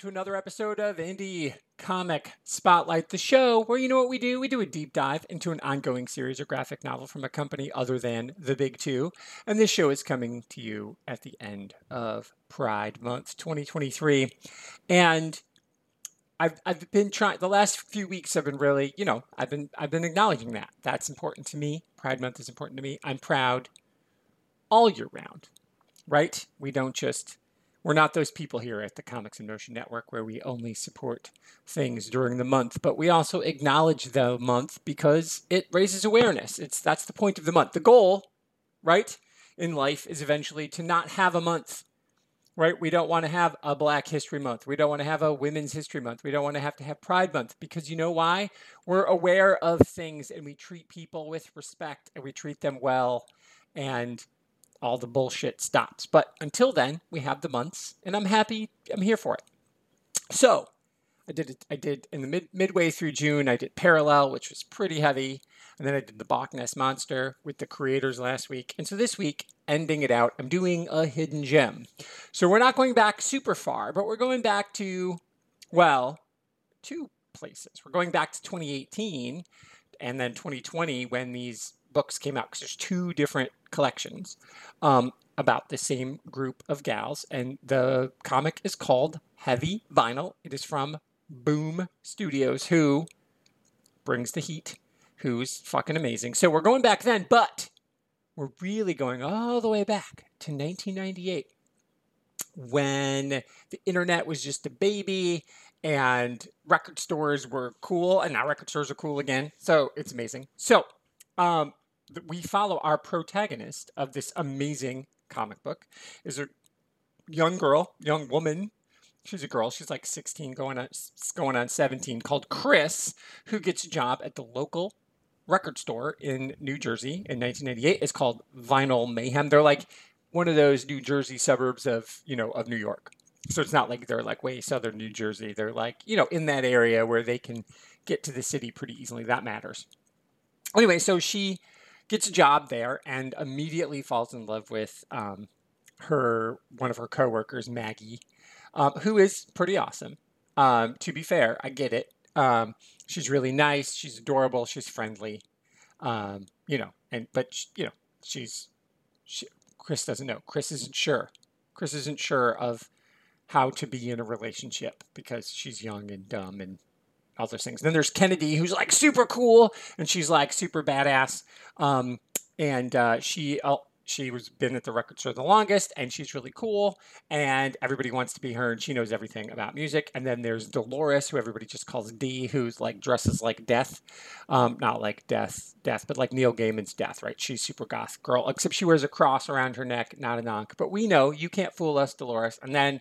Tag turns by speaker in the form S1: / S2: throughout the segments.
S1: to another episode of Indie Comic Spotlight, the show where you know what we do? We do a deep dive into an ongoing series or graphic novel from a company other than the big two. And this show is coming to you at the end of Pride Month 2023. And I've, I've been trying the last few weeks have been really, you know, I've been I've been acknowledging that. That's important to me. Pride Month is important to me. I'm proud all year round. Right? We don't just we're not those people here at the Comics in Motion Network where we only support things during the month, but we also acknowledge the month because it raises awareness. It's that's the point of the month. The goal, right, in life is eventually to not have a month. Right? We don't want to have a Black History Month. We don't want to have a Women's History Month. We don't want to have to have Pride Month because you know why? We're aware of things and we treat people with respect and we treat them well and all the bullshit stops. But until then, we have the months, and I'm happy. I'm here for it. So, I did it. I did in the mid midway through June. I did Parallel, which was pretty heavy, and then I did the Bach Monster with the creators last week. And so this week, ending it out, I'm doing a hidden gem. So we're not going back super far, but we're going back to, well, two places. We're going back to 2018 and then 2020 when these books came out because there's two different collections um, about the same group of gals, and the comic is called Heavy Vinyl. It is from Boom Studios, who brings the heat, who's fucking amazing. So we're going back then, but we're really going all the way back to 1998 when the internet was just a baby and record stores were cool and now record stores are cool again so it's amazing so um, we follow our protagonist of this amazing comic book is a young girl, young woman. She's a girl. She's like 16, going on going on 17, called Chris, who gets a job at the local record store in New Jersey in 1998. It's called Vinyl Mayhem. They're like one of those New Jersey suburbs of you know of New York. So it's not like they're like way southern New Jersey. They're like you know in that area where they can get to the city pretty easily. That matters. Anyway, so she gets a job there and immediately falls in love with um, her one of her coworkers, Maggie, um, who is pretty awesome. Um, to be fair, I get it. Um, she's really nice. She's adorable. She's friendly. Um, you know, and but you know, she's she, Chris doesn't know. Chris isn't sure. Chris isn't sure of how to be in a relationship because she's young and dumb and all those things. And then there's Kennedy, who's like super cool, and she's like super badass. Um, and uh, she uh, she was been at the record store the longest, and she's really cool, and everybody wants to be her, and she knows everything about music. And then there's Dolores, who everybody just calls D, who's like dresses like Death, um, not like Death, Death, but like Neil Gaiman's Death, right? She's super goth girl, except she wears a cross around her neck, not a ankh. But we know you can't fool us, Dolores. And then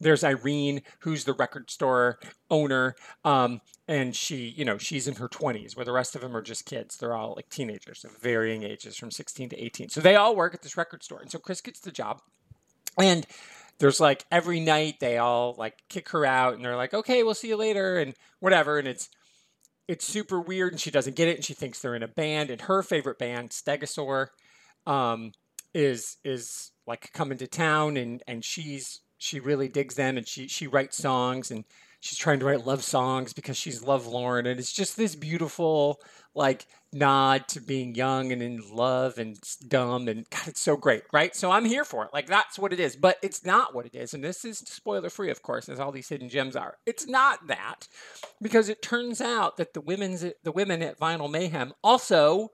S1: there's Irene, who's the record store owner, um, and she, you know, she's in her 20s, where the rest of them are just kids. They're all like teenagers of varying ages, from 16 to 18. So they all work at this record store, and so Chris gets the job, and there's like every night they all like kick her out, and they're like, okay, we'll see you later, and whatever, and it's it's super weird, and she doesn't get it, and she thinks they're in a band, and her favorite band, Stegosaur, um, is is like coming to town, and and she's she really digs them, and she she writes songs and she's trying to write love songs because she's lovelorn and it's just this beautiful like nod to being young and in love and dumb and god it's so great right? So i'm here for it. Like that's what it is but it's not what it is and this is spoiler free of course as all these hidden gems are. It's not that because it turns out that the women's the women at vinyl mayhem also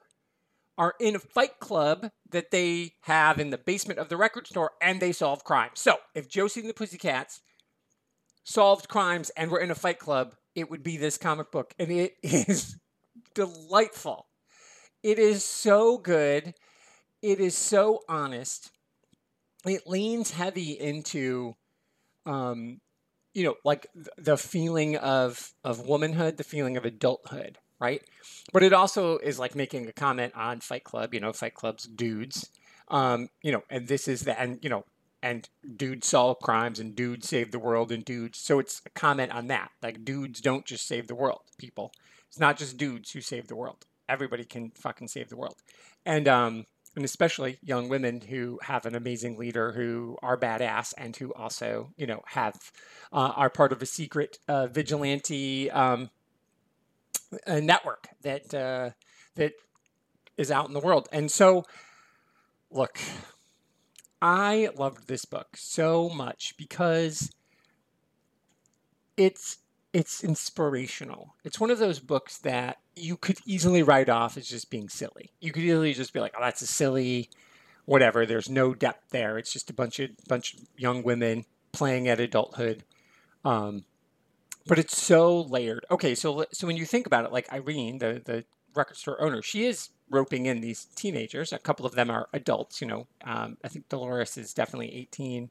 S1: are in a fight club that they have in the basement of the record store and they solve crimes so if josie and the pussycats solved crimes and were in a fight club, it would be this comic book. And it is delightful. It is so good. It is so honest. It leans heavy into, um, you know, like the feeling of of womanhood, the feeling of adulthood, right? But it also is like making a comment on Fight Club. You know, Fight Club's dudes. Um, you know, and this is the and you know and dudes solve crimes and dudes save the world and dudes so it's a comment on that. Like dudes don't just save the world people. It's not just dudes who save the world. Everybody can fucking save the world. And um and especially young women who have an amazing leader who are badass and who also, you know, have uh, are part of a secret uh, vigilante um, network that uh, that is out in the world. And so, look, I loved this book so much because it's it's inspirational. It's one of those books that you could easily write off as just being silly. You could easily just be like, "Oh, that's a silly whatever." There's no depth there. It's just a bunch of bunch of young women playing at adulthood. Um, but it's so layered. Okay, so so when you think about it, like Irene, the the record store owner, she is roping in these teenagers. A couple of them are adults. You know, um, I think Dolores is definitely 18.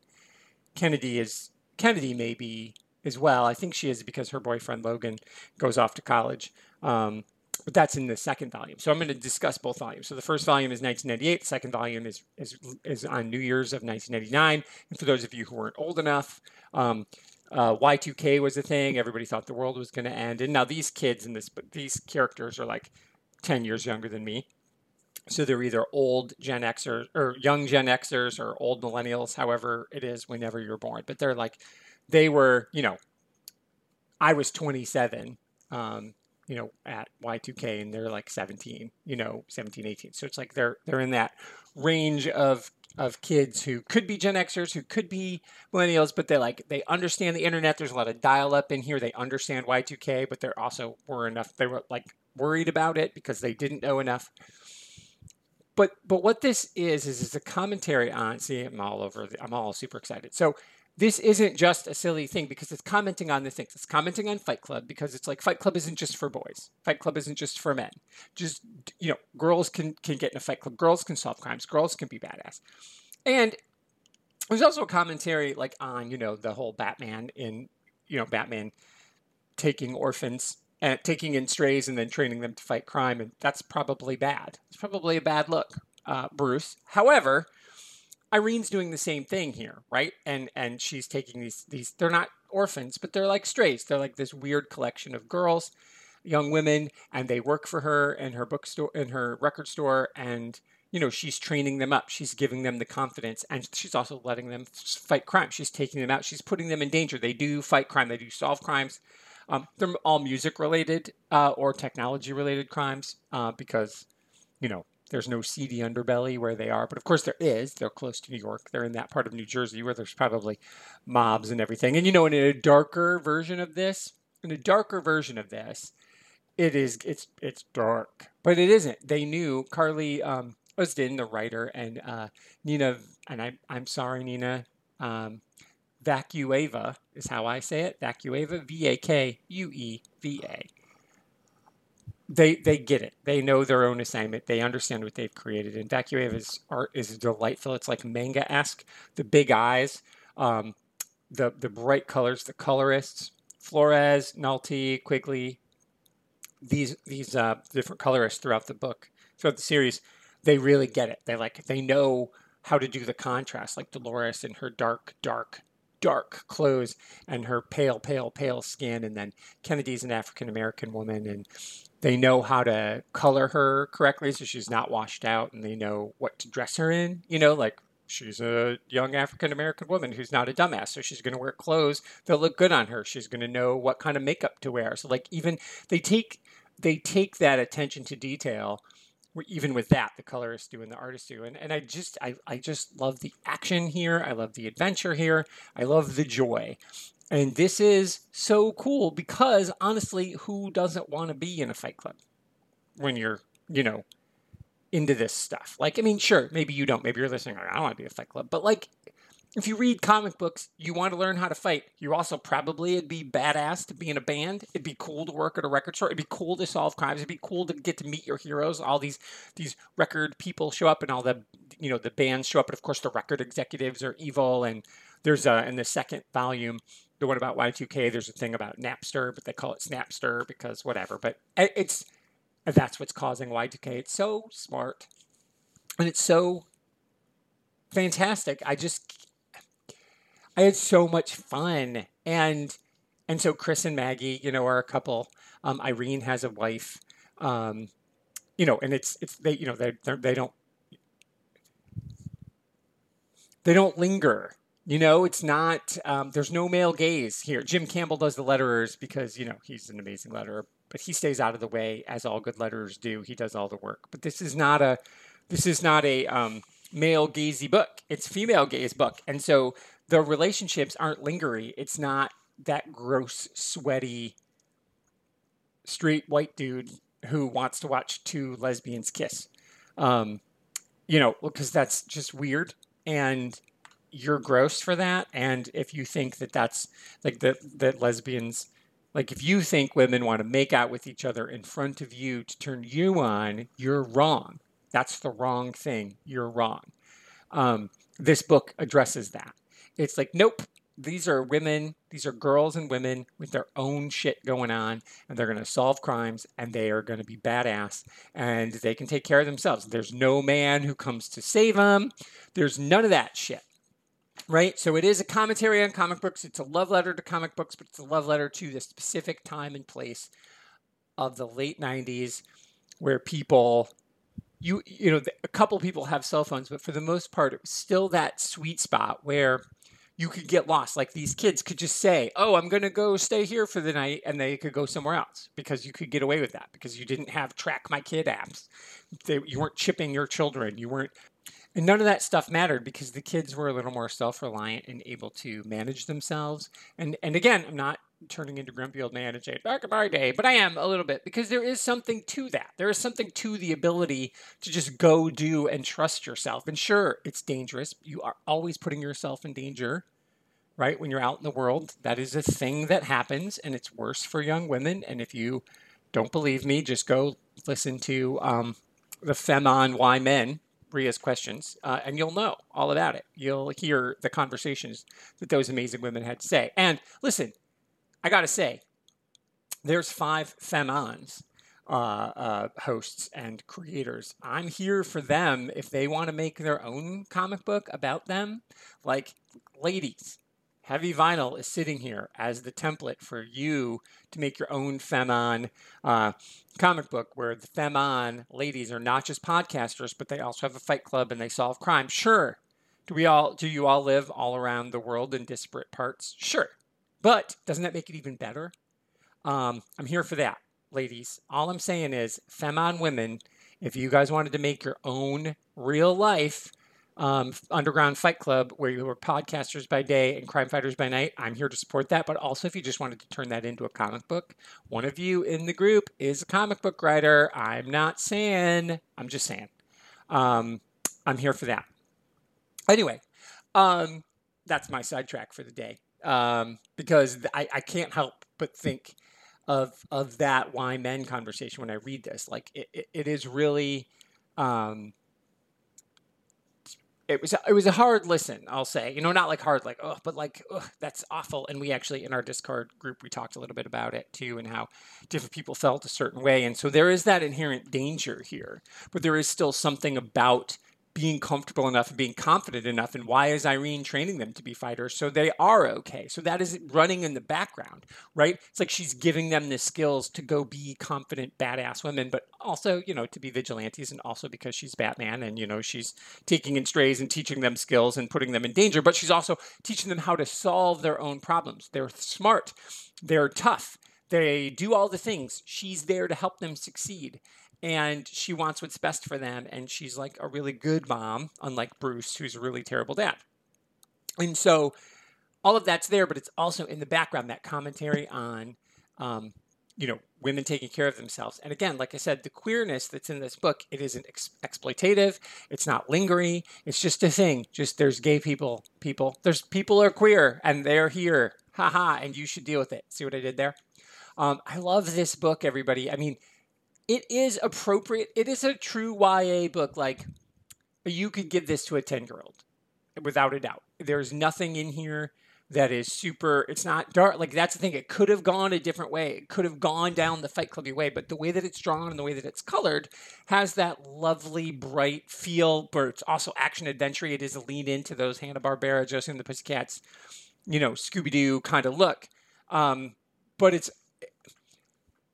S1: Kennedy is Kennedy maybe as well. I think she is because her boyfriend Logan goes off to college. Um, but that's in the second volume. So I'm going to discuss both volumes. So the first volume is 1998. The second volume is is, is on New Year's of 1999. And for those of you who weren't old enough, um, uh, Y2K was a thing. Everybody thought the world was going to end. And now these kids and this, these characters are like 10 years younger than me. So they're either old Gen Xers or young Gen Xers or old millennials, however it is, whenever you're born. But they're like they were, you know, I was 27, um, you know, at Y2K and they're like 17, you know, 17, 18. So it's like they're they're in that range of of kids who could be Gen Xers, who could be millennials, but they like they understand the internet. There's a lot of dial up in here. They understand Y2K, but they're also were enough. They were like worried about it because they didn't know enough. But but what this is is is a commentary on. See, I'm all over. The, I'm all super excited. So this isn't just a silly thing because it's commenting on the things. It's commenting on Fight Club because it's like Fight Club isn't just for boys. Fight Club isn't just for men. Just you know, girls can can get in a Fight Club. Girls can solve crimes. Girls can be badass. And there's also a commentary like on you know the whole Batman in you know Batman taking orphans and taking in strays and then training them to fight crime, and that's probably bad. It's probably a bad look, uh, Bruce. However Irene's doing the same thing here, right? And and she's taking these these they're not orphans, but they're like strays. They're like this weird collection of girls, young women, and they work for her in her bookstore in her record store and you know, she's training them up. She's giving them the confidence and she's also letting them fight crime. She's taking them out. She's putting them in danger. They do fight crime. They do solve crimes. Um, they're all music related uh, or technology related crimes uh, because, you know, there's no seedy underbelly where they are, but of course there is. They're close to New York. They're in that part of New Jersey where there's probably mobs and everything. And you know, in a darker version of this, in a darker version of this, it is it's it's dark, but it isn't. They knew Carly um, Usdin, the writer, and uh, Nina, and I I'm sorry, Nina. Um, Vakueva is how I say it. Vakueva, V A K U E V A they they get it. They know their own assignment. They understand what they've created. And Vakueva's art is delightful. It's like manga esque. The big eyes, um, the the bright colors, the colorists, Flores, Nalty, Quigley, these these uh, different colorists throughout the book, throughout the series, they really get it. They like they know how to do the contrast, like Dolores and her dark, dark, dark clothes and her pale, pale, pale skin, and then Kennedy's an African American woman, and they know how to color her correctly so she's not washed out and they know what to dress her in you know like she's a young african american woman who's not a dumbass so she's going to wear clothes that look good on her. She's going to know what kind of makeup to wear. So like even they take they take that attention to detail even with that the colorists do and the artists do and, and i just I, I just love the action here i love the adventure here i love the joy and this is so cool because honestly, who doesn't want to be in a fight club when you're, you know, into this stuff? Like, I mean, sure, maybe you don't. Maybe you're listening, I don't want to be a fight club. But like, if you read comic books, you want to learn how to fight. You also probably it'd be badass to be in a band. It'd be cool to work at a record store. It'd be cool to solve crimes. It'd be cool to get to meet your heroes. All these these record people show up, and all the you know the bands show up, and of course the record executives are evil. And there's a in the second volume the one about Y2K, there's a thing about Napster, but they call it Snapster because whatever. But it's that's what's causing Y2K. It's so smart and it's so fantastic. I just I had so much fun and and so Chris and Maggie, you know, are a couple. Um, Irene has a wife, um, you know, and it's it's they you know they they don't they don't linger. You know, it's not. Um, there's no male gaze here. Jim Campbell does the letterers because you know he's an amazing letterer, but he stays out of the way as all good letterers do. He does all the work. But this is not a. This is not a um, male gazy book. It's female gaze book, and so the relationships aren't lingery. It's not that gross, sweaty, straight white dude who wants to watch two lesbians kiss. Um, you know, because that's just weird and you're gross for that. And if you think that that's like that, that lesbians, like if you think women want to make out with each other in front of you to turn you on, you're wrong. That's the wrong thing. You're wrong. Um, this book addresses that. It's like, nope, these are women, these are girls and women with their own shit going on, and they're going to solve crimes and they are going to be badass and they can take care of themselves. There's no man who comes to save them. There's none of that shit. Right? So it is a commentary on comic books. It's a love letter to comic books, but it's a love letter to the specific time and place of the late 90s where people you you know a couple people have cell phones but for the most part it was still that sweet spot where you could get lost. Like these kids could just say, "Oh, I'm going to go stay here for the night," and they could go somewhere else because you could get away with that because you didn't have track my kid apps. They, you weren't chipping your children. You weren't, and none of that stuff mattered because the kids were a little more self-reliant and able to manage themselves. And and again, I'm not turning into grumpy old man and saying back in my day, but I am a little bit because there is something to that. There is something to the ability to just go do and trust yourself. And sure, it's dangerous. You are always putting yourself in danger right? When you're out in the world, that is a thing that happens and it's worse for young women. And if you don't believe me, just go listen to um, the Fem Why Men, Ria's questions, uh, and you'll know all about it. You'll hear the conversations that those amazing women had to say. And listen, I got to say, there's five Femons. Uh, uh, hosts and creators. I'm here for them if they want to make their own comic book about them. Like, ladies, Heavy Vinyl is sitting here as the template for you to make your own Femme On uh, comic book where the Femme On ladies are not just podcasters, but they also have a fight club and they solve crime. Sure. Do we all do you all live all around the world in disparate parts? Sure. But doesn't that make it even better? Um, I'm here for that, ladies. All I'm saying is Femme On women, if you guys wanted to make your own real life um, underground fight club where you were podcasters by day and crime fighters by night. I'm here to support that. But also, if you just wanted to turn that into a comic book, one of you in the group is a comic book writer. I'm not saying, I'm just saying. Um, I'm here for that. Anyway, um, that's my sidetrack for the day um, because I, I can't help but think of of that why men conversation when I read this. Like it, it, it is really um, it was it was a hard listen, I'll say. You know, not like hard, like oh, but like oh, that's awful. And we actually in our Discord group we talked a little bit about it too, and how different people felt a certain way. And so there is that inherent danger here, but there is still something about being comfortable enough and being confident enough and why is irene training them to be fighters? So they are okay. So that is running in the background right? It's like she's giving them the skills to go be confident badass women but also you know to be vigilantes and also because she's batman and you know she's taking in strays and teaching them skills and putting them in danger but she's also teaching them how to solve their own problems. They're smart. They're tough. They do all the things. She's there to help them succeed and she wants what's best for them and she's like a really good mom unlike bruce who's a really terrible dad. And so all of that's there but it's also in the background that commentary on um, you know women taking care of themselves. And again like i said the queerness that's in this book it isn't ex- exploitative. It's not lingering. It's just a thing. Just there's gay people people there's people are queer and they're here. Haha and you should deal with it. See what i did there? Um, i love this book everybody. I mean it is appropriate. It is a true YA book. Like you could give this to a 10 year old without a doubt. There's nothing in here that is super it's not dark like that's the thing it could have gone a different way it could have gone down the fight clubby way but the way that it's drawn and the way that it's colored has that lovely bright feel but it's also action adventure it is a lean into those hanna-barbera josie and the pussycats you know scooby-doo kind of look um, but it's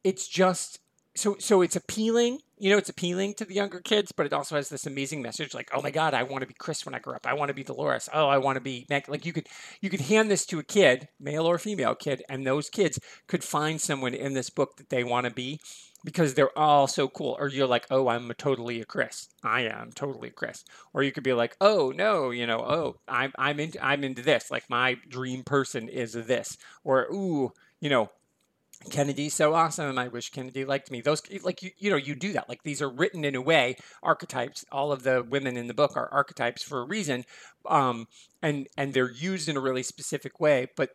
S1: it's just so so it's appealing you know, it's appealing to the younger kids, but it also has this amazing message like, oh my God, I want to be Chris when I grow up. I want to be Dolores. Oh, I want to be. Like you could you could hand this to a kid, male or female kid, and those kids could find someone in this book that they want to be because they're all so cool. Or you're like, oh, I'm a totally a Chris. I am totally a Chris. Or you could be like, oh no, you know, oh, I'm I'm into I'm into this. Like my dream person is this. Or ooh, you know, Kennedy's so awesome. I wish Kennedy liked me. Those like you you know you do that. Like these are written in a way archetypes. All of the women in the book are archetypes for a reason, um, and and they're used in a really specific way. But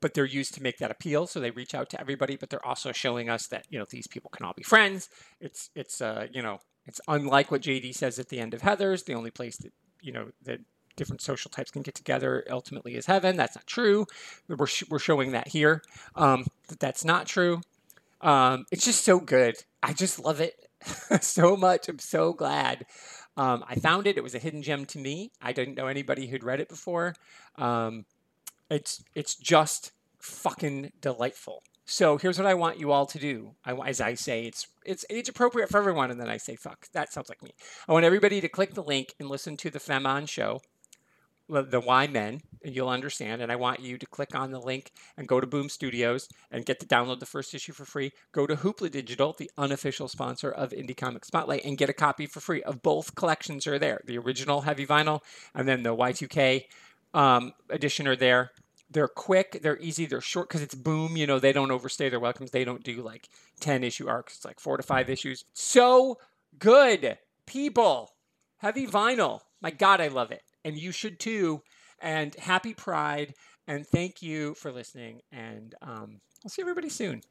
S1: but they're used to make that appeal. So they reach out to everybody. But they're also showing us that you know these people can all be friends. It's it's uh you know it's unlike what JD says at the end of Heather's. The only place that you know that different social types can get together ultimately is heaven. That's not true. We're, sh- we're showing that here, um, that that's not true. Um, it's just so good. I just love it so much. I'm so glad. Um, I found it. It was a hidden gem to me. I didn't know anybody who'd read it before. Um, it's it's just fucking delightful. So here's what I want you all to do. I, as I say, it's it's age appropriate for everyone, and then I say fuck. That sounds like me. I want everybody to click the link and listen to the Femme show the why men and you'll understand and i want you to click on the link and go to boom studios and get to download the first issue for free. Go to hoopla digital the unofficial sponsor of indie comic spotlight and get a copy for free of both collections are there the original heavy vinyl and then the y2k um, edition are there. They're quick they're easy they're short because it's boom you know they don't overstay their welcomes they don't do like 10 issue arcs it's like four to five issues. So good people! Heavy vinyl my god i love it and you should too. And happy Pride, and thank you for listening. And um, I'll see everybody soon.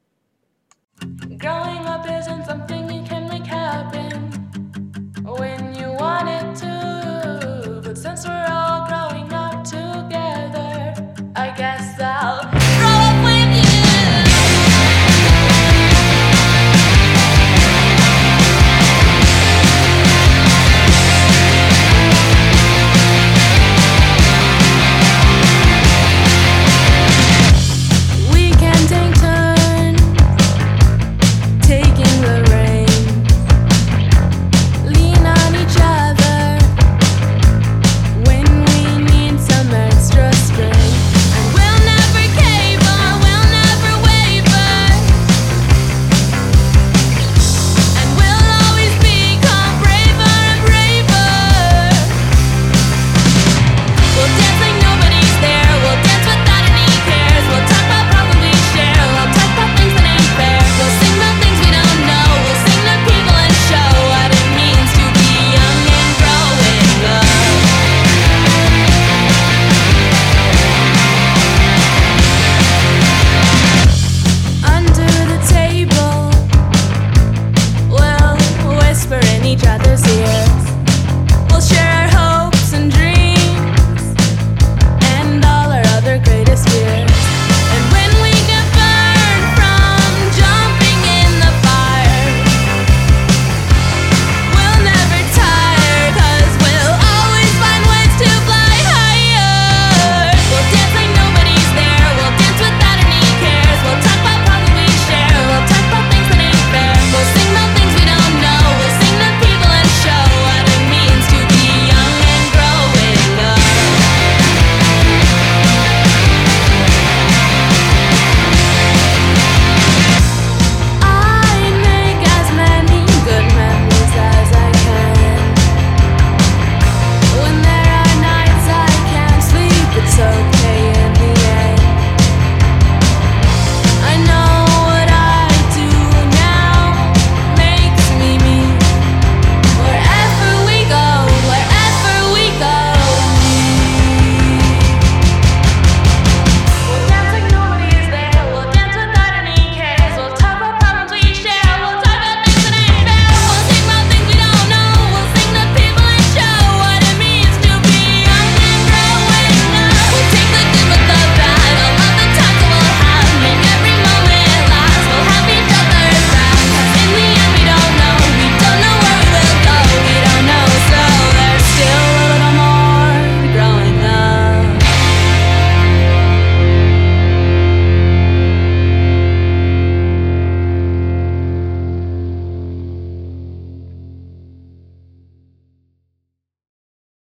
S2: Growing up isn't something you can make happen when you want it to, but since we're all